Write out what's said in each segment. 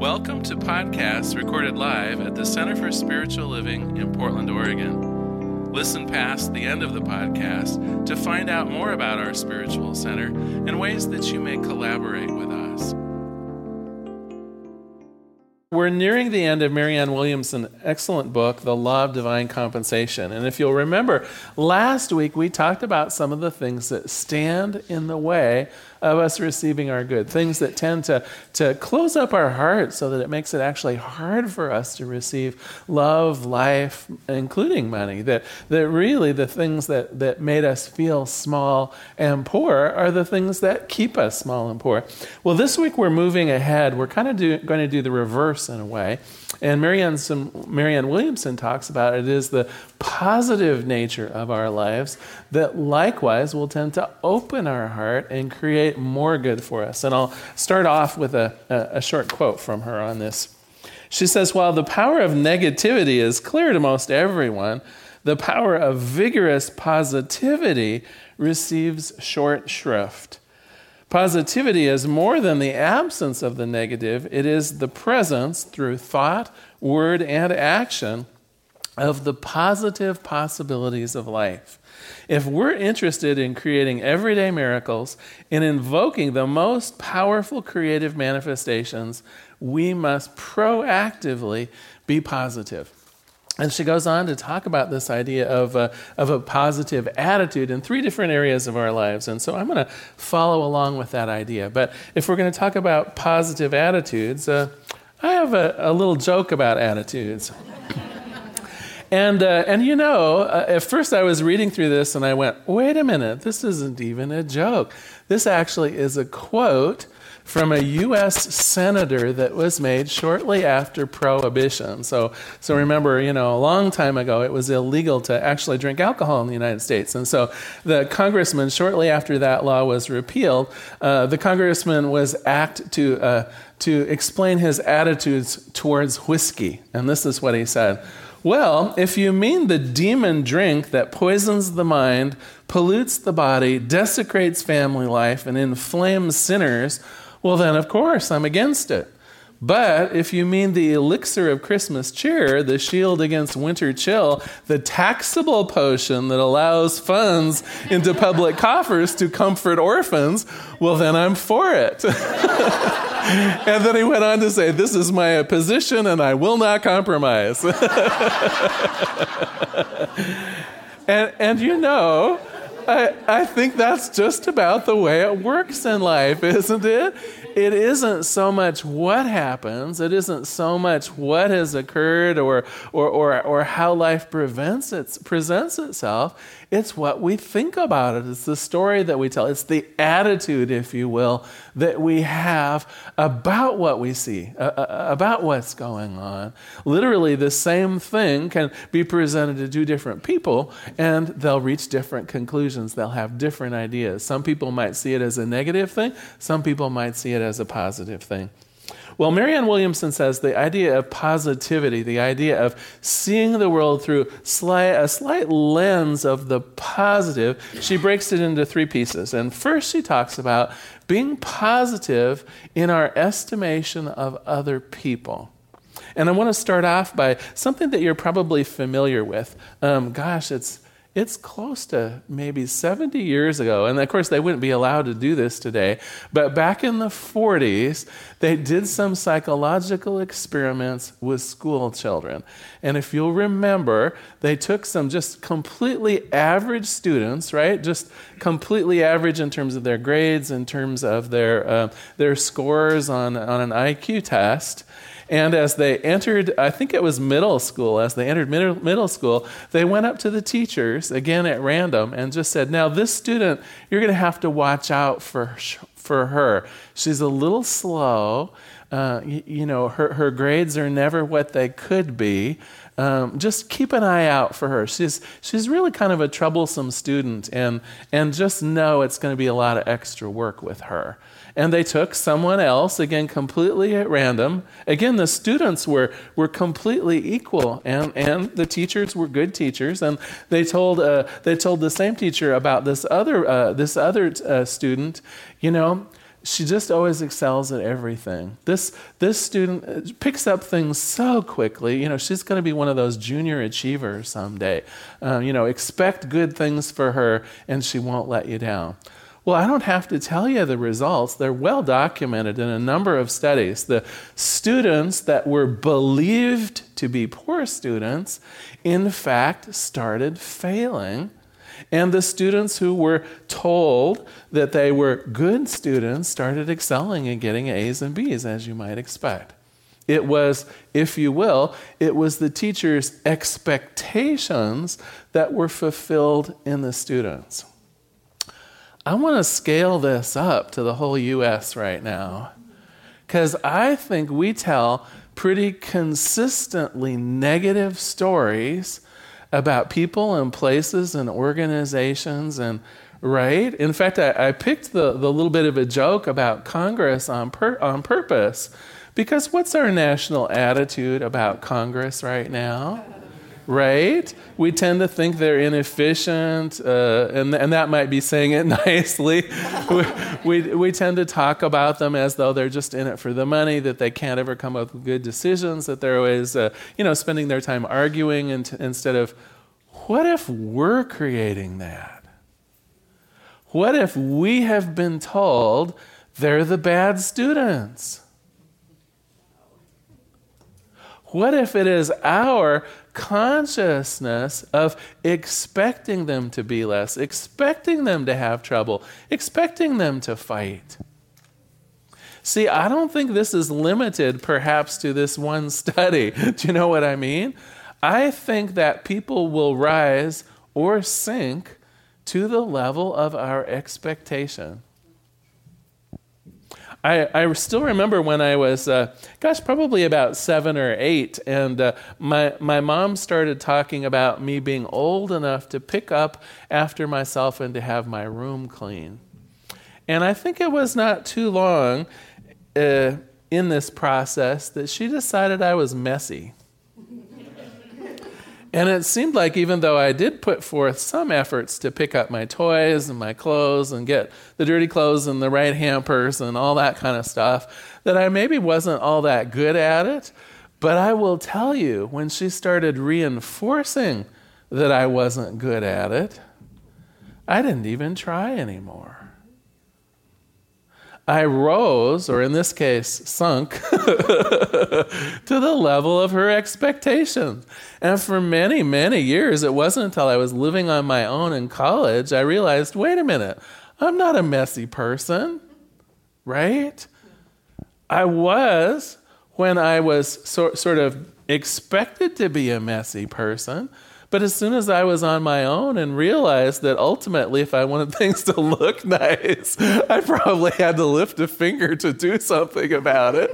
Welcome to podcasts recorded live at the Center for Spiritual Living in Portland, Oregon. Listen past the end of the podcast to find out more about our spiritual center and ways that you may collaborate with us. We're nearing the end of Marianne Williamson's excellent book, The Law of Divine Compensation. And if you'll remember, last week we talked about some of the things that stand in the way of us receiving our good, things that tend to, to close up our hearts so that it makes it actually hard for us to receive love, life, including money. That, that really the things that, that made us feel small and poor are the things that keep us small and poor. Well, this week we're moving ahead. We're kind of do, going to do the reverse in a way. And Marianne, Marianne Williamson talks about it is the positive nature of our lives that likewise will tend to open our heart and create more good for us. And I'll start off with a, a, a short quote from her on this. She says, While the power of negativity is clear to most everyone, the power of vigorous positivity receives short shrift. Positivity is more than the absence of the negative, it is the presence through thought, word, and action of the positive possibilities of life. If we're interested in creating everyday miracles, in invoking the most powerful creative manifestations, we must proactively be positive. And she goes on to talk about this idea of a, of a positive attitude in three different areas of our lives. And so I'm going to follow along with that idea. But if we're going to talk about positive attitudes, uh, I have a, a little joke about attitudes. And, uh, and you know, uh, at first I was reading through this and I went, wait a minute, this isn't even a joke. This actually is a quote from a U.S. senator that was made shortly after Prohibition. So, so remember, you know, a long time ago, it was illegal to actually drink alcohol in the United States. And so the congressman, shortly after that law was repealed, uh, the congressman was asked to, uh, to explain his attitudes towards whiskey. And this is what he said. Well, if you mean the demon drink that poisons the mind, pollutes the body, desecrates family life, and inflames sinners, well, then, of course, I'm against it. But if you mean the elixir of Christmas cheer, the shield against winter chill, the taxable potion that allows funds into public coffers to comfort orphans, well, then I'm for it. and then he went on to say, This is my position and I will not compromise. and, and you know, I, I think that's just about the way it works in life, isn't it? It isn't so much what happens, it isn't so much what has occurred or, or, or, or how life prevents it, presents itself. It's what we think about it. It's the story that we tell. It's the attitude, if you will, that we have about what we see, uh, uh, about what's going on. Literally, the same thing can be presented to two different people, and they'll reach different conclusions. They'll have different ideas. Some people might see it as a negative thing, some people might see it as a positive thing. Well, Marianne Williamson says the idea of positivity, the idea of seeing the world through slight, a slight lens of the positive, she breaks it into three pieces. And first, she talks about being positive in our estimation of other people. And I want to start off by something that you're probably familiar with. Um, gosh, it's it's close to maybe 70 years ago. And of course, they wouldn't be allowed to do this today. But back in the 40s, they did some psychological experiments with school children. And if you'll remember, they took some just completely average students, right? Just completely average in terms of their grades, in terms of their, uh, their scores on, on an IQ test. And as they entered, I think it was middle school, as they entered middle, middle school, they went up to the teachers, again at random, and just said, Now, this student, you're going to have to watch out for, for her. She's a little slow. Uh, you, you, know, her, her grades are never what they could be. Um, just keep an eye out for her. She's, she's really kind of a troublesome student, and, and just know it's going to be a lot of extra work with her and they took someone else, again, completely at random. Again, the students were, were completely equal, and, and the teachers were good teachers. And they told, uh, they told the same teacher about this other, uh, this other uh, student, you know, she just always excels at everything. This, this student uh, picks up things so quickly. You know, she's going to be one of those junior achievers someday. Uh, you know, expect good things for her, and she won't let you down. Well, I don't have to tell you the results. They're well documented in a number of studies. The students that were believed to be poor students, in fact, started failing and the students who were told that they were good students started excelling and getting A's and B's, as you might expect. It was, if you will, it was the teacher's expectations that were fulfilled in the students. I want to scale this up to the whole U.S. right now because I think we tell pretty consistently negative stories about people and places and organizations and right? In fact i, I picked the, the little bit of a joke about congress on, on purpose. Because what's our national attitude about congress right now right? We tend to think they're inefficient, uh, and, and that might be saying it nicely. we, we, we, tend to talk about them as though they're just in it for the money, that they can't ever come up with good decisions, that they're always, uh, you know, spending their time arguing and instead of, what if we're creating that? What if we have been told they're the bad students? What if it is our consciousness of expecting them to be less, expecting them to have trouble, expecting them to fight? See, I don't think this is limited perhaps to this one study. Do you know what I mean? I think that people will rise or sink to the level of our expectation. I, I still remember when I was, uh, gosh, probably about seven or eight, and uh, my, my mom started talking about me being old enough to pick up after myself and to have my room clean. And I think it was not too long uh, in this process that she decided I was messy. And it seemed like even though I did put forth some efforts to pick up my toys and my clothes and get the dirty clothes in the right hampers and all that kind of stuff, that I maybe wasn't all that good at it. But I will tell you, when she started reinforcing that I wasn't good at it, I didn't even try anymore. I rose, or in this case, sunk, to the level of her expectations. And for many, many years, it wasn't until I was living on my own in college I realized wait a minute, I'm not a messy person, right? I was when I was so, sort of expected to be a messy person. But as soon as I was on my own and realized that ultimately, if I wanted things to look nice, I probably had to lift a finger to do something about it.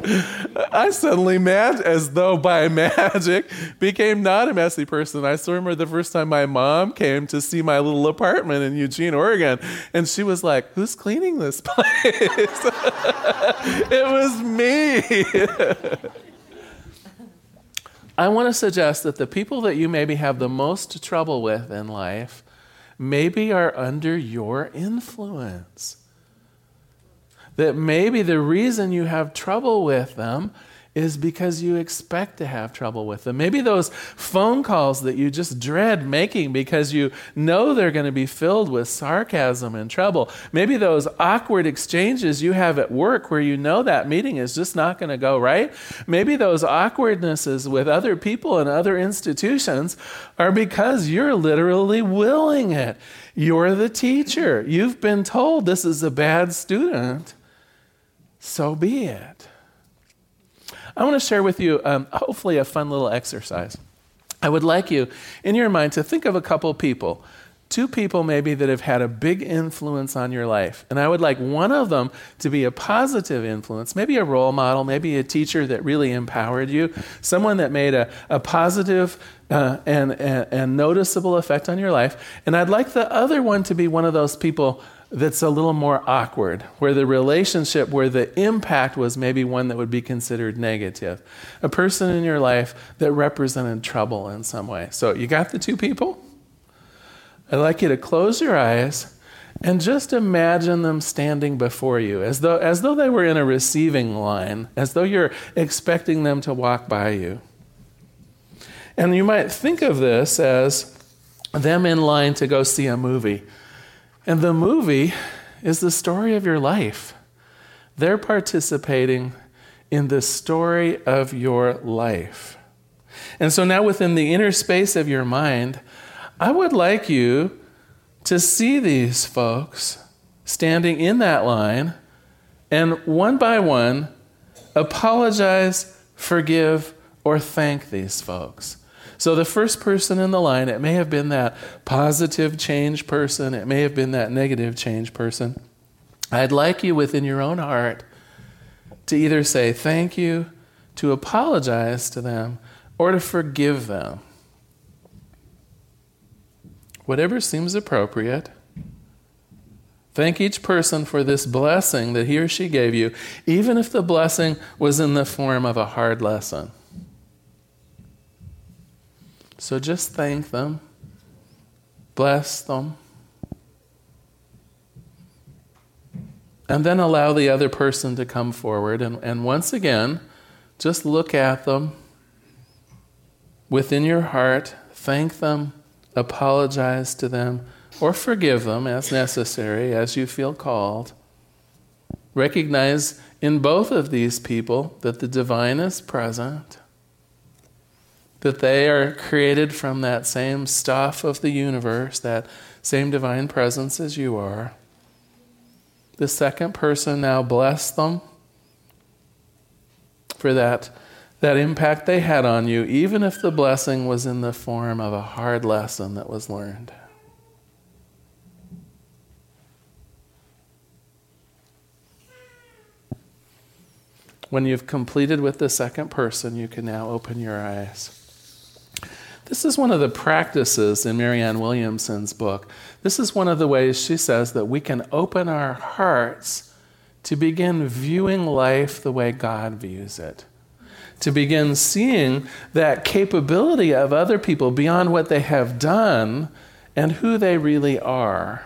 I suddenly, mad as though by magic, became not a messy person. I still remember the first time my mom came to see my little apartment in Eugene, Oregon, and she was like, "Who's cleaning this place?" it was me. I want to suggest that the people that you maybe have the most trouble with in life maybe are under your influence. That maybe the reason you have trouble with them is because you expect to have trouble with them. Maybe those phone calls that you just dread making because you know they're going to be filled with sarcasm and trouble. Maybe those awkward exchanges you have at work where you know that meeting is just not going to go right. Maybe those awkwardnesses with other people and other institutions are because you're literally willing it. You're the teacher. You've been told this is a bad student. So be it. I want to share with you, um, hopefully, a fun little exercise. I would like you, in your mind, to think of a couple people two people maybe that have had a big influence on your life. And I would like one of them to be a positive influence, maybe a role model, maybe a teacher that really empowered you, someone that made a, a positive, uh, and, and, and noticeable effect on your life. And I'd like the other one to be one of those people that's a little more awkward, where the relationship, where the impact was maybe one that would be considered negative. A person in your life that represented trouble in some way. So you got the two people? I'd like you to close your eyes And just imagine them standing before you as though, as though they were in a receiving line, as though you're expecting them to walk by you. And you might think of this as them in line to go see a movie. And the movie is the story of your life. They're participating in the story of your life. And so now, within the inner space of your mind, I would like you to see these folks standing in that line and one by one apologize, forgive, or thank these folks. So, the first person in the line, it may have been that positive change person, it may have been that negative change person. I'd like you within your own heart to either say thank you, to apologize to them, or to forgive them. Whatever seems appropriate. Thank each person for this blessing that he or she gave you, even if the blessing was in the form of a hard lesson. So just thank them, bless them, and then allow the other person to come forward. And, and once again, just look at them within your heart, thank them, apologize to them, or forgive them as necessary, as you feel called. Recognize in both of these people that the divine is present that they are created from that same stuff of the universe, that same divine presence as you are. The second person now bless them for that, that impact they had on you, even if the blessing was in the form of a hard lesson that was learned. When you've completed with the second person, you can now open your eyes. This is one of the practices in Marianne Williamson's book. This is one of the ways she says that we can open our hearts to begin viewing life the way God views it. To begin seeing that capability of other people beyond what they have done and who they really are.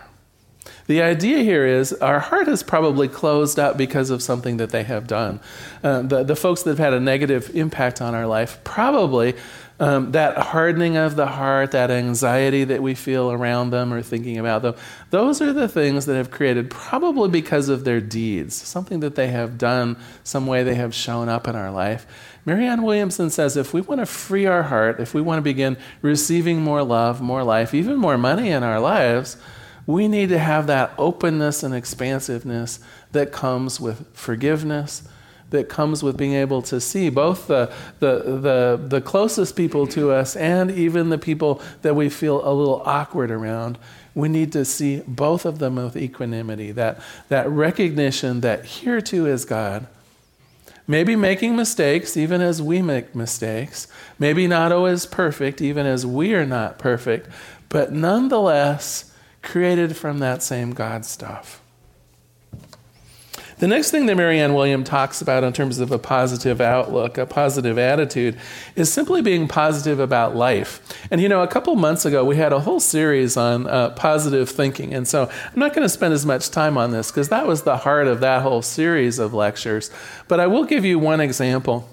The idea here is our heart is probably closed up because of something that they have done. Uh, the, the folks that have had a negative impact on our life probably um, that hardening of the heart, that anxiety that we feel around them or thinking about them, those are the things that have created probably because of their deeds, something that they have done, some way they have shown up in our life. Marianne Williamson says if we want to free our heart, if we want to begin receiving more love, more life, even more money in our lives, we need to have that openness and expansiveness that comes with forgiveness that comes with being able to see both the, the, the, the closest people to us and even the people that we feel a little awkward around. We need to see both of them with equanimity, that, that recognition that here too is God. Maybe making mistakes, even as we make mistakes. Maybe not always perfect, even as we are not perfect, but nonetheless created from that same God stuff. The next thing that Marianne William talks about in terms of a positive outlook, a positive attitude, is simply being positive about life. And you know, a couple months ago, we had a whole series on uh, positive thinking. And so I'm not going to spend as much time on this because that was the heart of that whole series of lectures. But I will give you one example.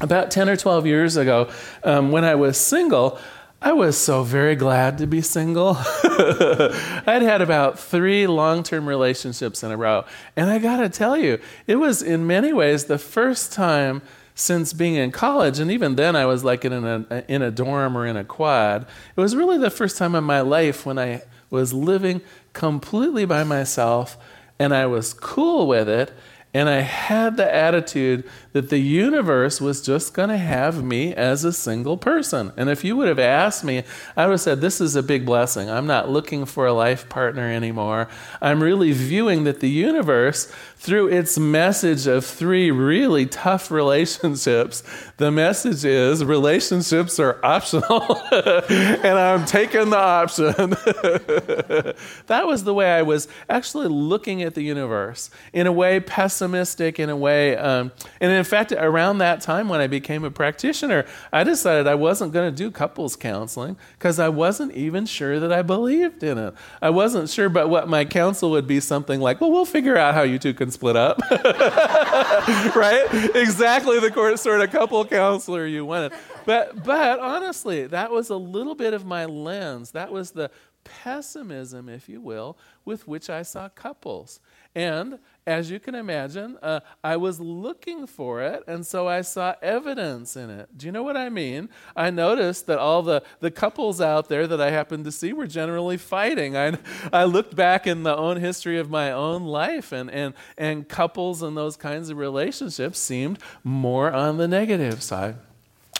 About 10 or 12 years ago, um, when I was single, I was so very glad to be single. I'd had about three long term relationships in a row. And I got to tell you, it was in many ways the first time since being in college, and even then I was like in a, in a dorm or in a quad. It was really the first time in my life when I was living completely by myself and I was cool with it and I had the attitude that the universe was just going to have me as a single person. And if you would have asked me, I would have said, This is a big blessing. I'm not looking for a life partner anymore. I'm really viewing that the universe, through its message of three really tough relationships, the message is relationships are optional. and I'm taking the option. that was the way I was actually looking at the universe in a way pessimistic in a way. Um, and in fact, around that time when I became a practitioner, I decided I wasn't going to do couples counseling because I wasn't even sure that I believed in it. I wasn't sure, but what my counsel would be something like, well, we'll figure out how you two can split up. right? Exactly the sort of couple counselor you wanted. But, but honestly, that was a little bit of my lens. That was the pessimism, if you will, with which I saw couples. And as you can imagine, uh, I was looking for it, and so I saw evidence in it. Do you know what I mean? I noticed that all the, the couples out there that I happened to see were generally fighting. I, I looked back in the own history of my own life, and, and, and couples and those kinds of relationships seemed more on the negative side.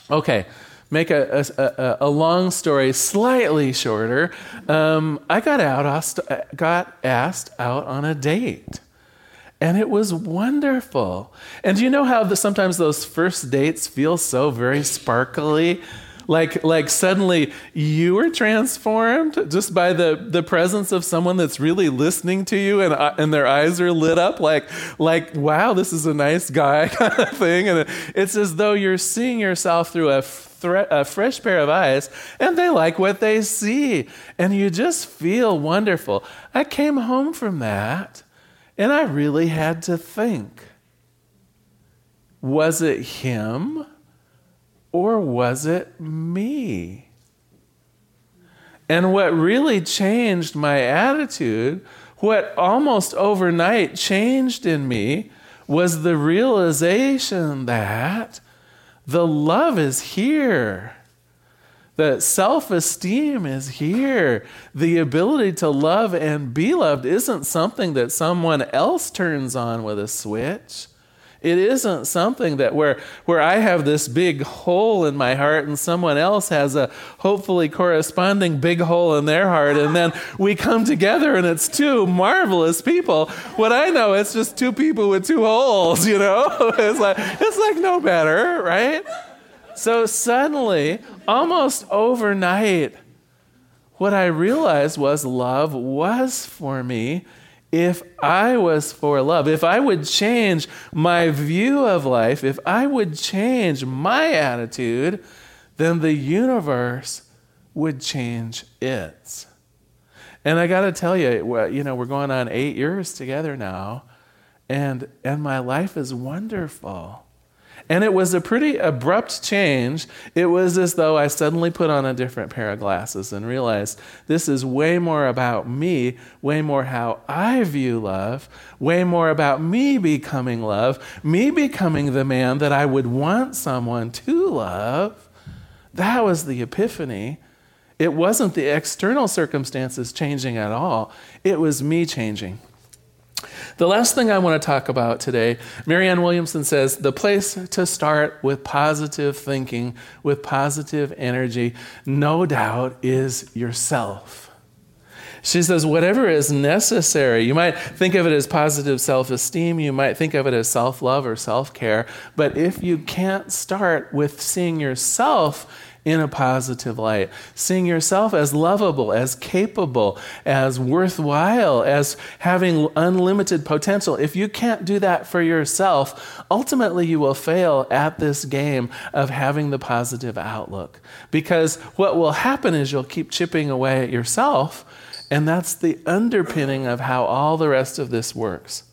Okay make a, a, a, long story slightly shorter, um, I got out, got asked out on a date. And it was wonderful. And do you know how the, sometimes those first dates feel so very sparkly? Like, like suddenly you were transformed just by the, the presence of someone that's really listening to you and, uh, and their eyes are lit up like, like, wow, this is a nice guy kind of thing. And it's as though you're seeing yourself through a thre- a fresh pair of eyes and they like what they see. And you just feel wonderful. I came home from that and I really had to think was it him or was it me? And what really changed my attitude, what almost overnight changed in me, was the realization that the love is here. The self esteem is here. The ability to love and be loved isn't something that someone else turns on with a switch. It isn't something that where, where I have this big hole in my heart and someone else has a hopefully corresponding big hole in their heart, and then we come together and it's two marvelous people. What I know, it's just two people with two holes, you know? It's like, it's like no better, right? So suddenly, almost overnight, what I realized was love was for me if I was for love, if I would change my view of life, if I would change my attitude, then the universe would change its. And I got to tell you, you know, we're going on eight years together now, and, and my life is wonderful. And it was a pretty abrupt change. It was as though I suddenly put on a different pair of glasses and realized this is way more about me, way more how I view love, way more about me becoming love, me becoming the man that I would want someone to love. That was the epiphany. It wasn't the external circumstances changing at all, it was me changing. The last thing I want to talk about today, Marianne Williamson says the place to start with positive thinking, with positive energy, no doubt is yourself. She says, whatever is necessary, you might think of it as positive self esteem, you might think of it as self love or self care, but if you can't start with seeing yourself in a positive light, seeing yourself as lovable, as capable, as worthwhile, as having unlimited potential. If you can't do that for yourself, ultimately you will fail at this game of having the positive outlook. Because what will happen is you'll keep chipping away at yourself, and that's the underpinning of how all the rest of this works.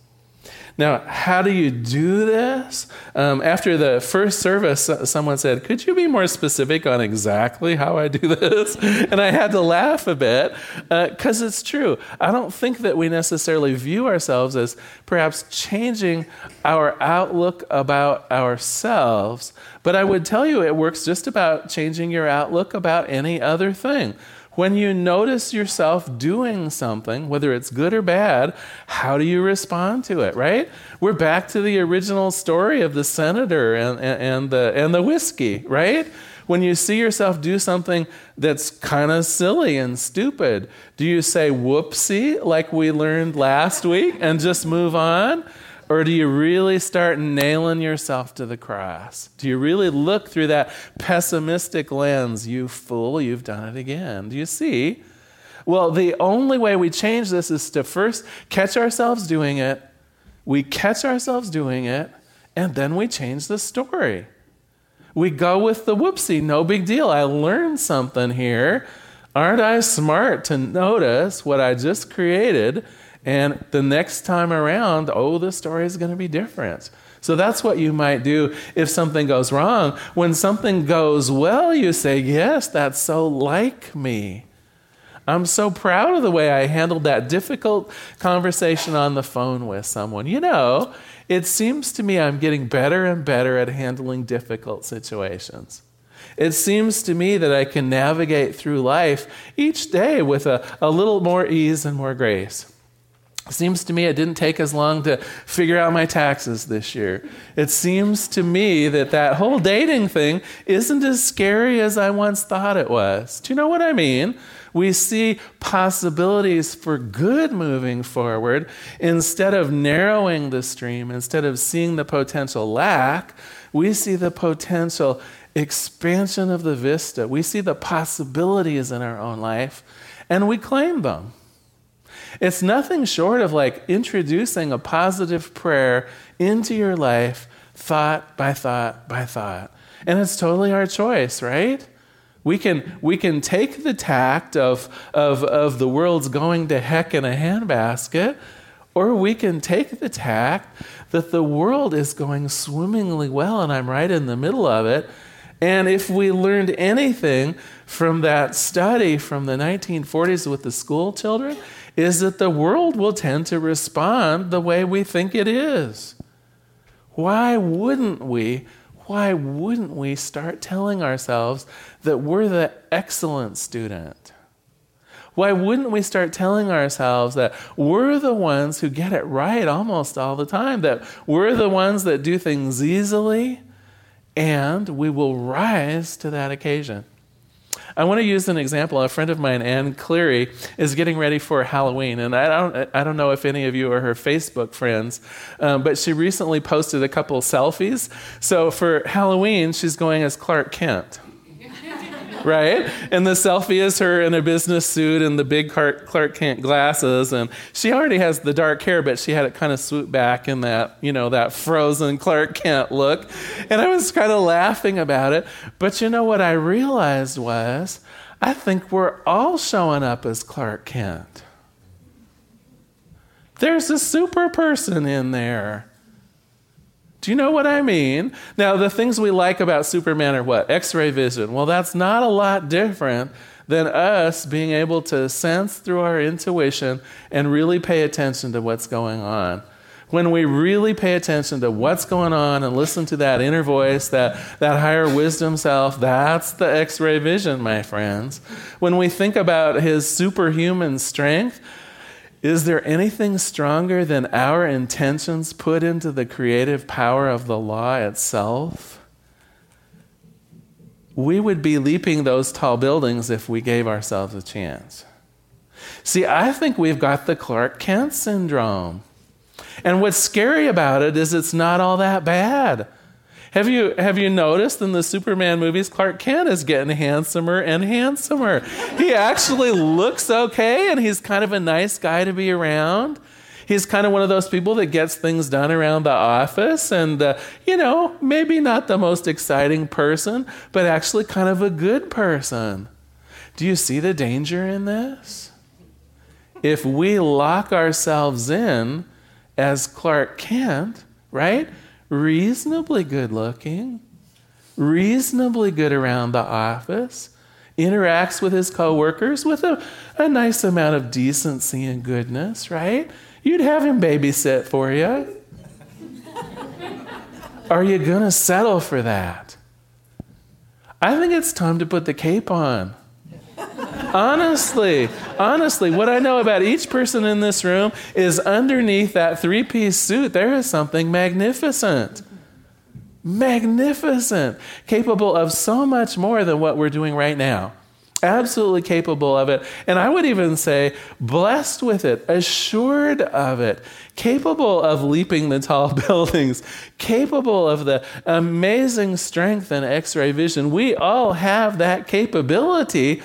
Now, how do you do this? Um, after the first service, someone said, Could you be more specific on exactly how I do this? And I had to laugh a bit because uh, it's true. I don't think that we necessarily view ourselves as perhaps changing our outlook about ourselves, but I would tell you it works just about changing your outlook about any other thing. When you notice yourself doing something, whether it's good or bad, how do you respond to it, right? We're back to the original story of the senator and, and, and the, and the whiskey, right? When you see yourself do something that's kind of silly and stupid, do you say whoopsie like we learned last week and just move on? Or do you really start nailing yourself to the cross? Do you really look through that pessimistic lens? You fool, you've done it again. Do you see? Well, the only way we change this is to first catch ourselves doing it we catch ourselves doing it, and then we change the story. We go with the whoopsie, no big deal. I learned something here. Aren't I smart to notice what I just created? And the next time around, oh, the story is going to be different. So that's what you might do if something goes wrong. When something goes well, you say, Yes, that's so like me. I'm so proud of the way I handled that difficult conversation on the phone with someone. You know, it seems to me I'm getting better and better at handling difficult situations. It seems to me that I can navigate through life each day with a, a little more ease and more grace. Seems to me it didn't take as long to figure out my taxes this year. It seems to me that that whole dating thing isn't as scary as I once thought it was. Do you know what I mean? We see possibilities for good moving forward instead of narrowing the stream, instead of seeing the potential lack, we see the potential expansion of the vista. We see the possibilities in our own life and we claim them. It's nothing short of like introducing a positive prayer into your life, thought by thought by thought. And it's totally our choice, right? We can, we can take the tact of, of, of the world's going to heck in a handbasket, or we can take the tact that the world is going swimmingly well and I'm right in the middle of it. And if we learned anything from that study from the 1940s with the school children, is that the world will tend to respond the way we think it is. Why wouldn't we? Why wouldn't we start telling ourselves that we're the excellent student? Why wouldn't we start telling ourselves that we're the ones who get it right almost all the time, that we're the ones that do things easily, and we will rise to that occasion? I want to use an example. A friend of mine, Ann Cleary, is getting ready for Halloween, and I don't, I don't know if any of you are her Facebook friends, um, but she recently posted a couple selfies. So for Halloween, she's going as Clark Kent right? And the selfie is her in a business suit and the big Clark Kent glasses. And she already has the dark hair, but she had it kind of swooped back in that, you know, that frozen Clark Kent look. And I was kind of laughing about it. But you know what I realized was I think we're all showing up as Clark Kent. There's a super person in there. Do you know what I mean? Now, the things we like about Superman are what? X ray vision. Well, that's not a lot different than us being able to sense through our intuition and really pay attention to what's going on. When we really pay attention to what's going on and listen to that inner voice, that, that higher wisdom self, that's the x ray vision, my friends. When we think about his superhuman strength, is there anything stronger than our intentions put into the creative power of the law itself? We would be leaping those tall buildings if we gave ourselves a chance. See, I think we've got the Clark Kent syndrome. And what's scary about it is it's not all that bad. Have you, have you noticed in the Superman movies, Clark Kent is getting handsomer and handsomer? He actually looks okay, and he's kind of a nice guy to be around. He's kind of one of those people that gets things done around the office, and, uh, you know, maybe not the most exciting person, but actually kind of a good person. Do you see the danger in this? If we lock ourselves in as Clark Kent, right? Reasonably good looking, reasonably good around the office, interacts with his coworkers with a, a nice amount of decency and goodness, right? You'd have him babysit for you. Are you going to settle for that? I think it's time to put the cape on honestly, honestly, what I know about each person in this room is underneath that three piece suit, there is something magnificent. Magnificent. Capable of so much more than what we're doing right now. Absolutely capable of it. And I would even say, blessed with it, assured of it, capable of leaping the tall buildings, capable of the amazing strength and x ray vision. We all have that capability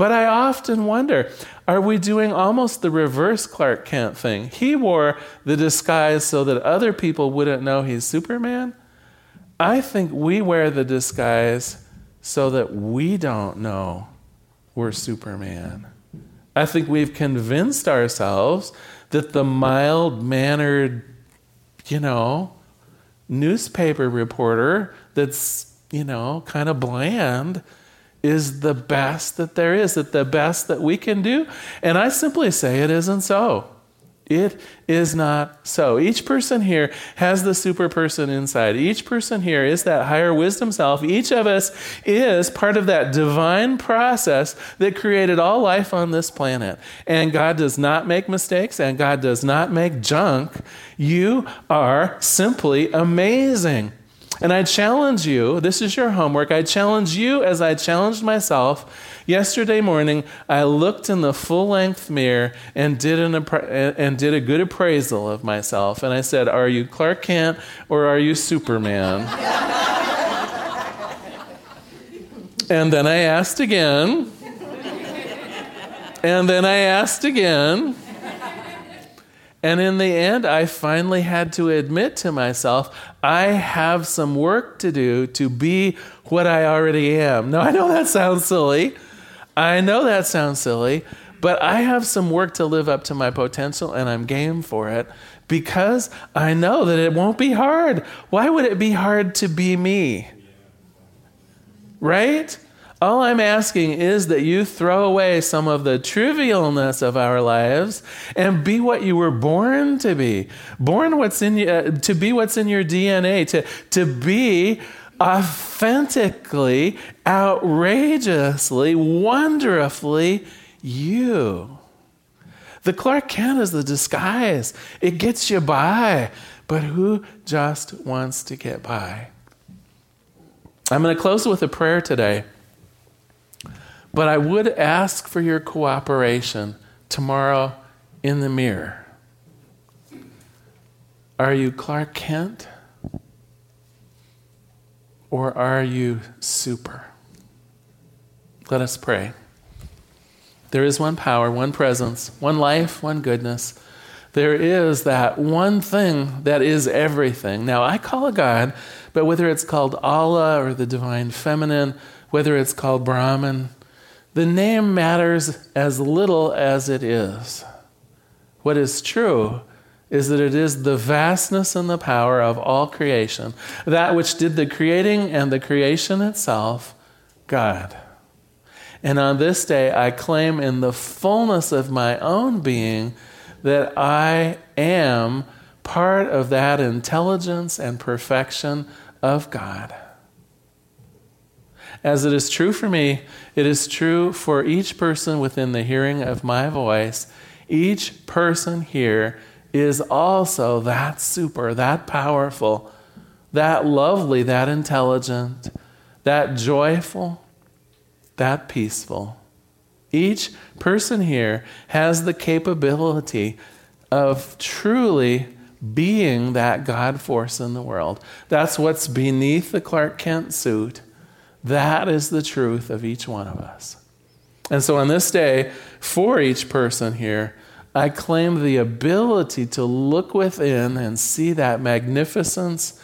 But I often wonder are we doing almost the reverse Clark Kent thing? He wore the disguise so that other people wouldn't know he's Superman. I think we wear the disguise so that we don't know we're Superman. I think we've convinced ourselves that the mild mannered, you know, newspaper reporter that's, you know, kind of bland is the best that there is, that the best that we can do. And I simply say it isn't so. It is not so. Each person here has the super person inside. Each person here is that higher wisdom self. Each of us is part of that divine process that created all life on this planet. And God does not make mistakes and God does not make junk. You are simply amazing. And I challenge you, this is your homework, I challenge you as I challenged myself. Yesterday morning, I looked in the full length mirror and did, an, and did a good appraisal of myself. And I said, Are you Clark Kent or are you Superman? and then I asked again. And then I asked again. And in the end, I finally had to admit to myself, I have some work to do to be what I already am. Now, I know that sounds silly. I know that sounds silly, but I have some work to live up to my potential, and I'm game for it because I know that it won't be hard. Why would it be hard to be me? Right? All I'm asking is that you throw away some of the trivialness of our lives and be what you were born to be. Born what's in uh, to be what's in your DNA, to, to be authentically, outrageously, wonderfully you. The Clark Kent is the disguise. It gets you by. But who just wants to get by? I'm going to close with a prayer today. But I would ask for your cooperation tomorrow in the mirror. Are you Clark Kent? Or are you super? Let us pray. There is one power, one presence, one life, one goodness. There is that one thing that is everything. Now, I call it God, but whether it's called Allah or the divine feminine, whether it's called Brahman, the name matters as little as it is. What is true is that it is the vastness and the power of all creation, that which did the creating and the creation itself, God. And on this day, I claim in the fullness of my own being that I am part of that intelligence and perfection of God. As it is true for me, it is true for each person within the hearing of my voice. Each person here is also that super, that powerful, that lovely, that intelligent, that joyful, that peaceful. Each person here has the capability of truly being that God force in the world. That's what's beneath the Clark Kent suit. That is the truth of each one of us. And so on this day, for each person here, I claim the ability to look within and see that magnificence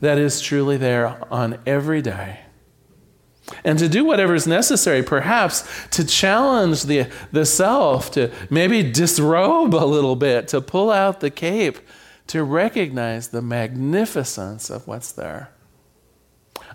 that is truly there on every day. And to do whatever is necessary, perhaps to challenge the, the self, to maybe disrobe a little bit, to pull out the cape, to recognize the magnificence of what's there.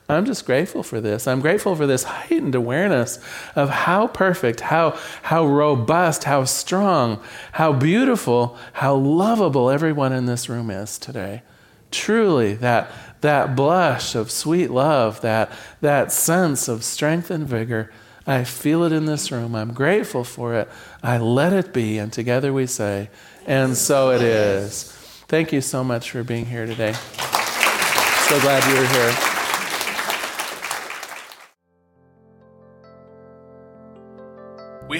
I'm just grateful for this. I'm grateful for this heightened awareness of how perfect, how, how robust, how strong, how beautiful, how lovable everyone in this room is today. Truly, that, that blush of sweet love, that, that sense of strength and vigor, I feel it in this room. I'm grateful for it. I let it be. And together we say, and so it is. Thank you so much for being here today. So glad you were here.